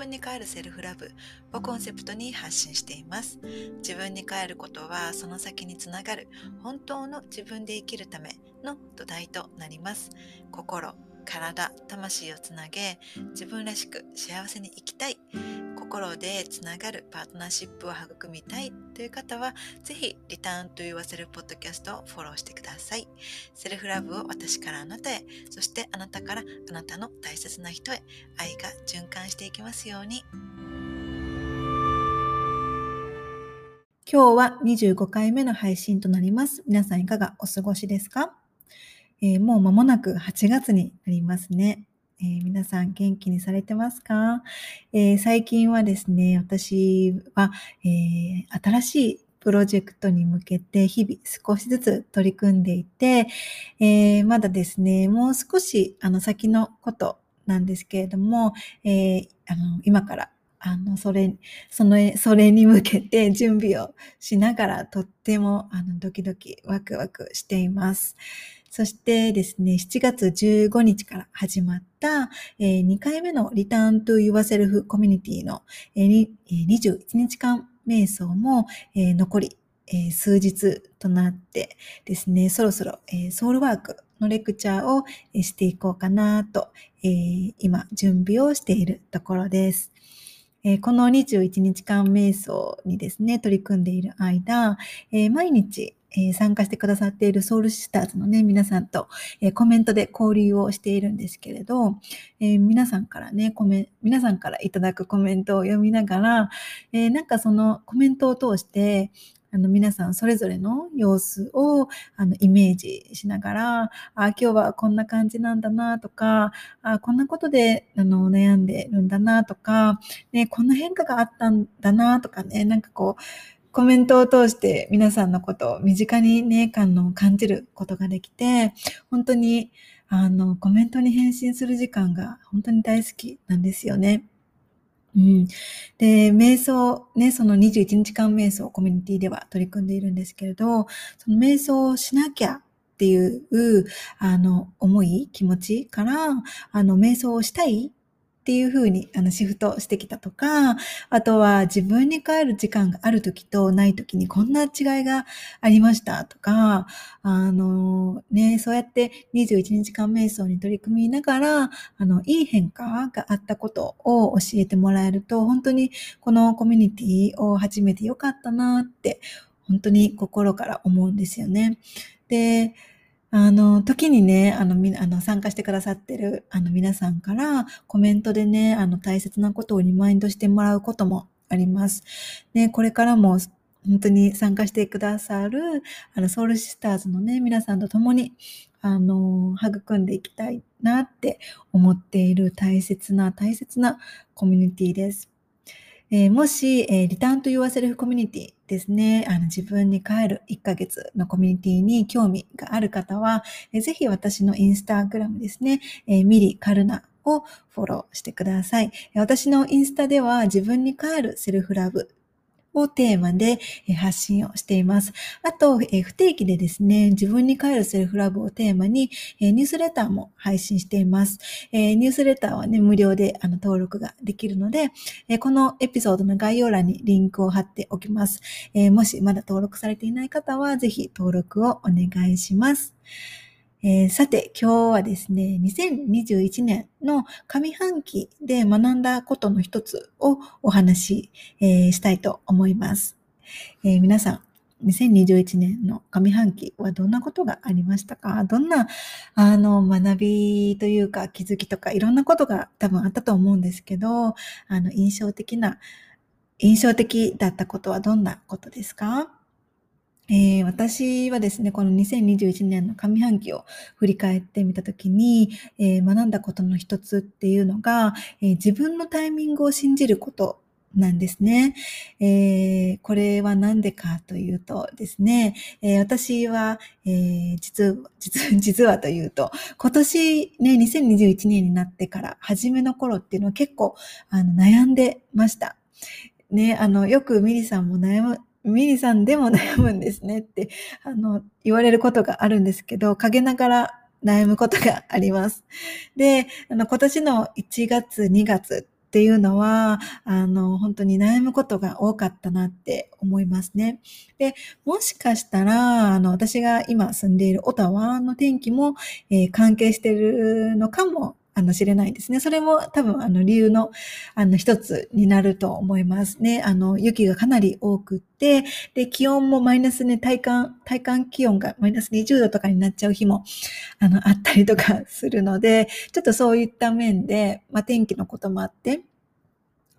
分に帰るセルフラブをコンセプトに発信しています。自分に帰ることはその先につながる本当の自分で生きるための土台となります。心、体、魂をつなげ自分らしく幸せに生きたい。心でつながるパートナーシップを育みたいという方は、ぜひ、リターンと言わせるポッドキャストをフォローしてください。セルフラブを私からあなたへ、そしてあなたからあなたの大切な人へ、愛が循環していきますように。今日は25回目の配信となります。皆さんいかがお過ごしですか、えー、もう間もなく8月になりますね。えー、皆さん元気にされてますか、えー、最近はですね、私は、え、新しいプロジェクトに向けて日々少しずつ取り組んでいて、えまだですね、もう少しあの先のことなんですけれども、えあの今からあの、それ、その、それに向けて準備をしながらとっても、あの、ドキドキワクワクしています。そしてですね、7月15日から始まった、えー、2回目のリターントゥ Yourself コミュニティの、えー、21日間瞑想も、えー、残り、え、数日となってですね、そろそろ、え、ソウルワークのレクチャーをしていこうかなと、え、今準備をしているところです。え、この21日間瞑想にですね、取り組んでいる間、え、毎日、えー、参加してくださっているソウルシスターズのね、皆さんと、えー、コメントで交流をしているんですけれど、えー、皆さんからね、コメ、皆さんからいただくコメントを読みながら、えなんかそのコメントを通して、あの皆さんそれぞれの様子をあのイメージしながら、あ今日はこんな感じなんだなとか、あこんなことであの悩んでるんだなとか、ね、こんな変化があったんだなとかね、なんかこう、コメントを通して皆さんのことを身近にね、感の感じることができて、本当にあの、コメントに返信する時間が本当に大好きなんですよね。うん。で、瞑想、ね、その21日間瞑想コミュニティでは取り組んでいるんですけれど、その瞑想をしなきゃっていう、あの、思い、気持ちから、あの、瞑想をしたいっていうふうにあのシフトしてきたとか、あとは自分に帰る時間がある時とない時にこんな違いがありましたとか、あのね、そうやって21日間瞑想に取り組みながら、あの、いい変化があったことを教えてもらえると、本当にこのコミュニティを始めてよかったなって、本当に心から思うんですよね。で、あの、時にね、あの、み、あの、参加してくださってる、あの、皆さんからコメントでね、あの、大切なことをリマインドしてもらうこともあります。ね、これからも、本当に参加してくださる、あの、ソウルシスターズのね、皆さんと共に、あの、育んでいきたいなって思っている大切な、大切なコミュニティです。えー、もし、えー、リターンと Yourself コミュニティですね、あの自分に帰る1ヶ月のコミュニティに興味がある方は、えー、ぜひ私のインスタグラムですね、え、ミリカルナをフォローしてください。私のインスタでは自分に帰るセルフラブをテーマで発信をしています。あと、不定期でですね、自分に帰るセルフラブをテーマにニュースレターも配信しています。ニュースレターはね、無料で登録ができるので、このエピソードの概要欄にリンクを貼っておきます。もしまだ登録されていない方は、ぜひ登録をお願いします。えー、さて、今日はですね、2021年の上半期で学んだことの一つをお話し、えー、したいと思います。えー、皆さん、2021年の上半期はどんなことがありましたか？どんな、あの、学びというか気づきとかいろんなことが多分あったと思うんですけど、あの、印象的な、印象的だったことはどんなことですか？えー、私はですね、この2021年の上半期を振り返ってみたときに、えー、学んだことの一つっていうのが、えー、自分のタイミングを信じることなんですね。えー、これは何でかというとですね、えー、私は、えー、実、実、実はというと、今年ね、2021年になってから初めの頃っていうのは結構あの悩んでました。ね、あの、よくミリさんも悩む、ミリさんでも悩むんですねって、あの、言われることがあるんですけど、陰ながら悩むことがあります。で、あの、今年の1月、2月っていうのは、あの、本当に悩むことが多かったなって思いますね。で、もしかしたら、あの、私が今住んでいるオタワの天気も、えー、関係してるのかもあの、知れないですね。それも多分、あの、理由の、あの、一つになると思いますね。あの、雪がかなり多くって、で、気温もマイナスね、体感、体感気温がマイナス20度とかになっちゃう日も、あの、あったりとかするので、ちょっとそういった面で、まあ、天気のこともあって、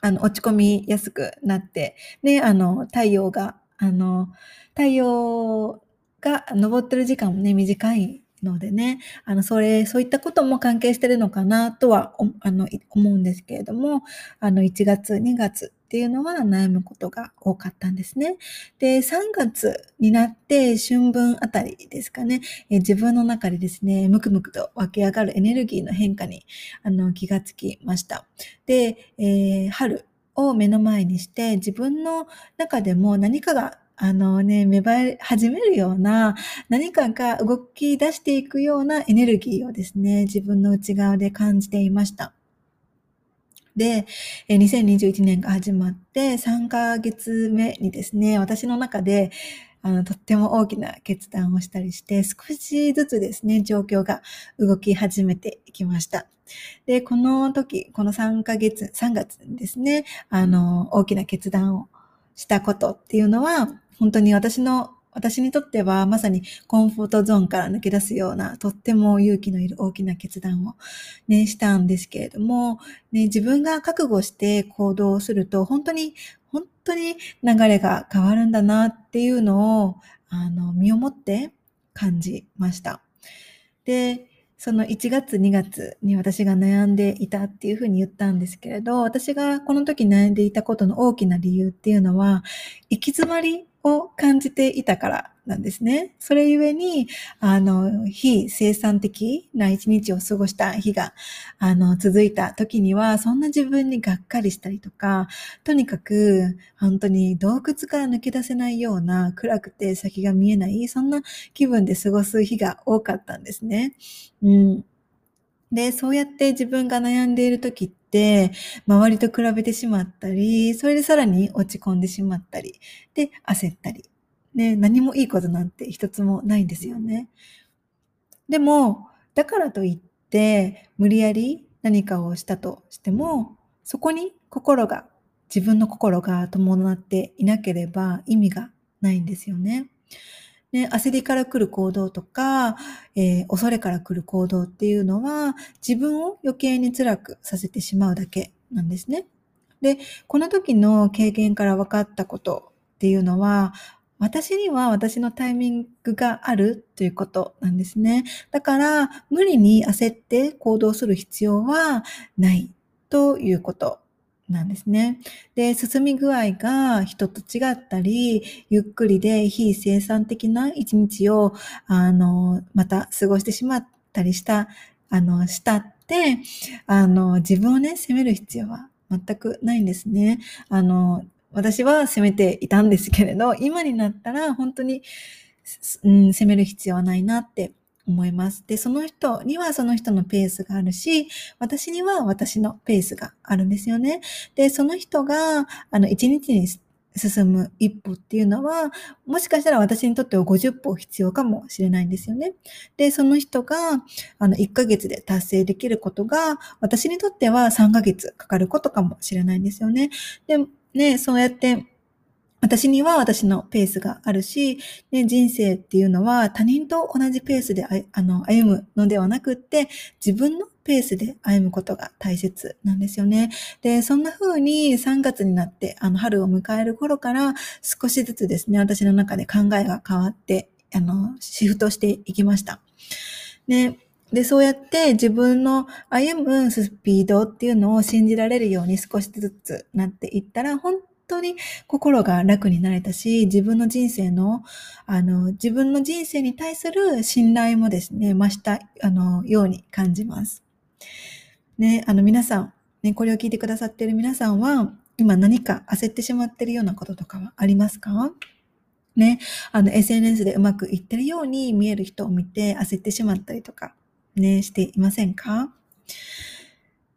あの、落ち込みやすくなって、ね、あの、太陽が、あの、太陽が昇ってる時間もね、短いのでね、あの、それ、そういったことも関係してるのかなとは、あの、思うんですけれども、あの、1月、2月っていうのは悩むことが多かったんですね。で、3月になって春分あたりですかね、え自分の中でですね、むくむくと湧き上がるエネルギーの変化に、あの、気がつきました。で、えー、春を目の前にして自分の中でも何かがあのね、芽生え始めるような、何かが動き出していくようなエネルギーをですね、自分の内側で感じていました。で、2021年が始まって3ヶ月目にですね、私の中で、あの、とっても大きな決断をしたりして、少しずつですね、状況が動き始めていきました。で、この時、この3ヶ月、3月にですね、あの、大きな決断をしたことっていうのは、本当に私の、私にとってはまさにコンフォートゾーンから抜け出すような、とっても勇気のいる大きな決断をね、したんですけれども、ね、自分が覚悟して行動すると、本当に、本当に流れが変わるんだなっていうのを、あの、身をもって感じました。で、その1月2月に私が悩んでいたっていうふうに言ったんですけれど、私がこの時悩んでいたことの大きな理由っていうのは、行き詰まりを感じていたからなんですね。それゆえに、あの、非生産的な一日を過ごした日が、あの、続いた時には、そんな自分にがっかりしたりとか、とにかく、本当に洞窟から抜け出せないような、暗くて先が見えない、そんな気分で過ごす日が多かったんですね。うん。で、そうやって自分が悩んでいる時って、周りと比べてしまったり、それでさらに落ち込んでしまったり、で、焦ったり。ね、何もいいことなんて一つもないんですよね。でも、だからといって、無理やり何かをしたとしても、そこに心が、自分の心が伴っていなければ意味がないんですよね。ね、焦りから来る行動とか、えー、恐れから来る行動っていうのは、自分を余計に辛くさせてしまうだけなんですね。で、この時の経験から分かったことっていうのは、私には私のタイミングがあるということなんですね。だから、無理に焦って行動する必要はないということなんですね。で、進み具合が人と違ったり、ゆっくりで非生産的な一日を、あの、また過ごしてしまったりした、あの、したって、あの、自分をね、責める必要は全くないんですね。あの、私は責めていたんですけれど、今になったら本当に、うん、責める必要はないなって思います。で、その人にはその人のペースがあるし、私には私のペースがあるんですよね。で、その人が、あの、一日に進む一歩っていうのは、もしかしたら私にとっては50歩必要かもしれないんですよね。で、その人が、あの、1ヶ月で達成できることが、私にとっては3ヶ月かかることかもしれないんですよね。で、ね、そうやって、私には私のペースがあるし、ね、人生っていうのは他人と同じペースであの歩むのではなくって、自分のペースで歩むことが大切なんですよね。で、そんな風に3月になって、あの、春を迎える頃から少しずつですね、私の中で考えが変わって、あの、シフトしていきました。ね、で、そうやって自分の歩むスピードっていうのを信じられるように少しずつなっていったら、本当に心が楽になれたし、自分の人生の、あの、自分の人生に対する信頼もですね、増した、あの、ように感じます。ね、あの、皆さん、ね、これを聞いてくださっている皆さんは、今何か焦ってしまっているようなこととかはありますか？ね、あの、SNS でうまくいってるように見える人を見て焦ってしまったりとか、ね、していませんか？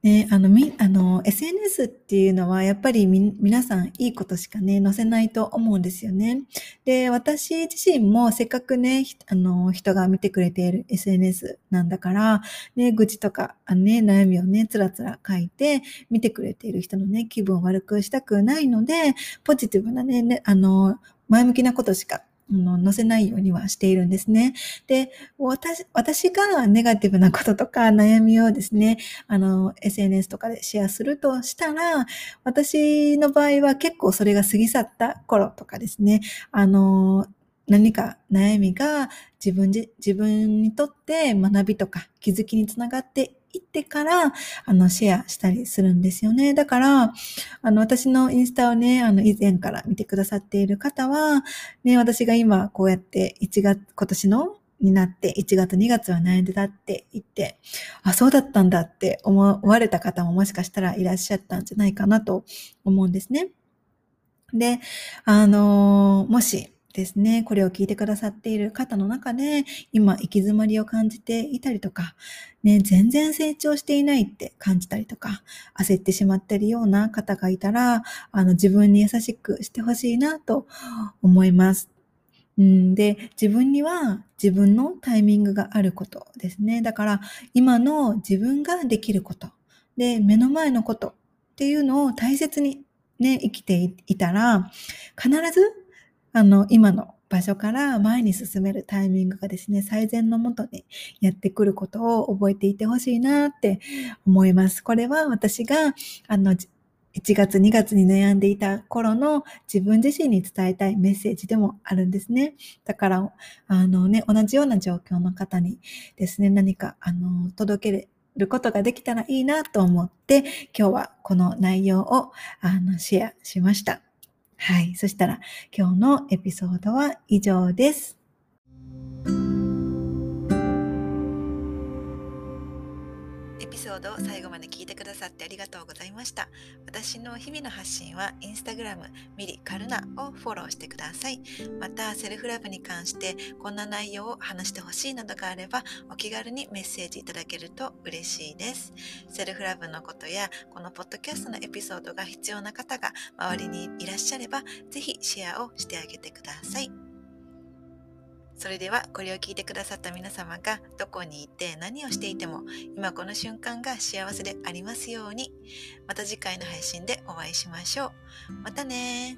ね、あの、み、あの、SNS っていうのは、やっぱりみ、皆さんいいことしかね、載せないと思うんですよね。で、私自身もせっかくね、あの、人が見てくれている SNS なんだから、ね、愚痴とか、あのね、悩みをね、つらつら書いて、見てくれている人のね、気分を悪くしたくないので、ポジティブなね、ねあの、前向きなことしか載せないようにはしているんですね。で、私、私がネガティブなこととか悩みをですね、あの、SNS とかでシェアするとしたら、私の場合は結構それが過ぎ去った頃とかですね、あの、何か悩みが自分自分にとって学びとか気づきにつながっていってから、あの、シェアしたりするんですよね。だから、あの、私のインスタをね、あの、以前から見てくださっている方は、ね、私が今こうやって1月、今年のになって1月2月は悩んでたって言って、あ、そうだったんだって思われた方ももしかしたらいらっしゃったんじゃないかなと思うんですね。で、あのもしですね、これを聞いてくださっている方の中で、今行き詰まりを感じていたりとか、ね、全然成長していないって感じたりとか、焦ってしまっているような方がいたら、あの、自分に優しくしてほしいなと思います。うんで、自分には自分のタイミングがあることですね。だから、今の自分ができること、で、目の前のことっていうのを大切にね、生きていたら、必ずあの、今の場所から前に進めるタイミングがですね、最善のもとにやってくることを覚えていてほしいなって思います。これは私が、あの、1月2月に悩んでいた頃の自分自身に伝えたいメッセージでもあるんですね。だから、あのね、同じような状況の方にですね、何か、あの、届けることができたらいいなと思って、今日はこの内容を、あの、シェアしました。はい。そしたら今日のエピソードは以上です。ピソードを最後まで聞いてくださってありがとうございました。私の日々の発信はインスタグラムミリカルナをフォローしてください。また、セルフラブに関してこんな内容を話してほしいなどがあればお気軽にメッセージいただけると嬉しいです。セルフラブのことやこのポッドキャストのエピソードが必要な方が周りにいらっしゃればぜひシェアをしてあげてください。それではこれを聞いてくださった皆様がどこにいて何をしていても今この瞬間が幸せでありますようにまた次回の配信でお会いしましょう。またね